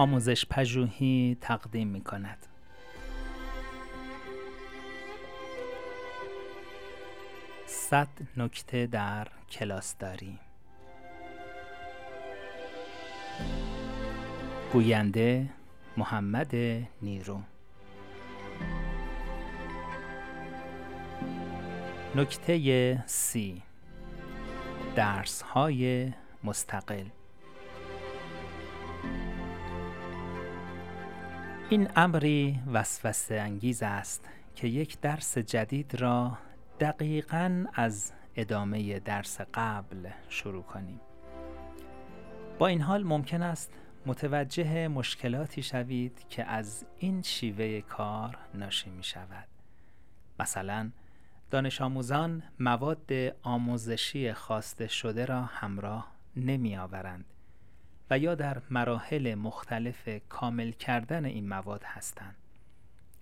آموزش پژوهی تقدیم می کند. صد نکته در کلاس داریم. گوینده محمد نیرو. نکته سی. درس های مستقل. این امری وسوسه انگیز است که یک درس جدید را دقیقا از ادامه درس قبل شروع کنیم. با این حال ممکن است متوجه مشکلاتی شوید که از این شیوه کار ناشی می شود. مثلا دانش آموزان مواد آموزشی خواسته شده را همراه نمی آورند. و یا در مراحل مختلف کامل کردن این مواد هستند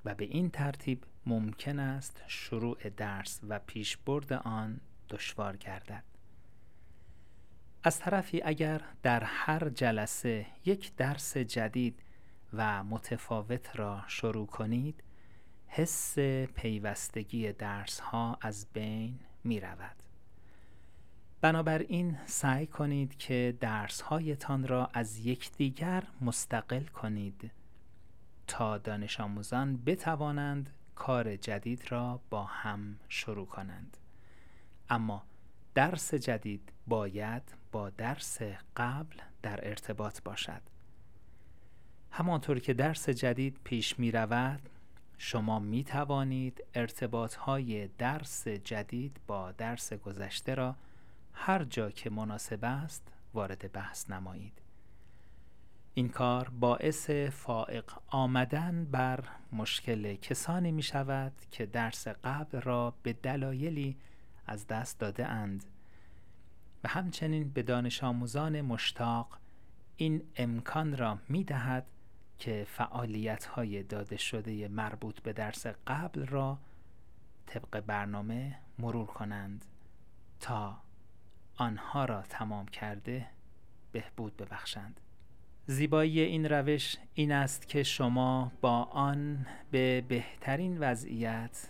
و به این ترتیب ممکن است شروع درس و پیشبرد آن دشوار گردد از طرفی اگر در هر جلسه یک درس جدید و متفاوت را شروع کنید حس پیوستگی درس ها از بین می رود. بنابراین سعی کنید که درس هایتان را از یکدیگر مستقل کنید تا دانش آموزان بتوانند کار جدید را با هم شروع کنند. اما درس جدید باید با درس قبل در ارتباط باشد. همانطور که درس جدید پیش می رود شما می توانید ارتباط های درس جدید با درس گذشته را هر جا که مناسب است وارد بحث نمایید. این کار باعث فائق آمدن بر مشکل کسانی می شود که درس قبل را به دلایلی از دست داده اند. و همچنین به دانش آموزان مشتاق این امکان را می دهد که فعالیت های داده شده مربوط به درس قبل را طبق برنامه مرور کنند تا آنها را تمام کرده بهبود ببخشند. زیبایی این روش این است که شما با آن به بهترین وضعیت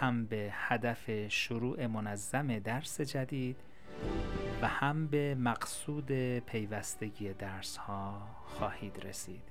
هم به هدف شروع منظم درس جدید و هم به مقصود پیوستگی درس ها خواهید رسید.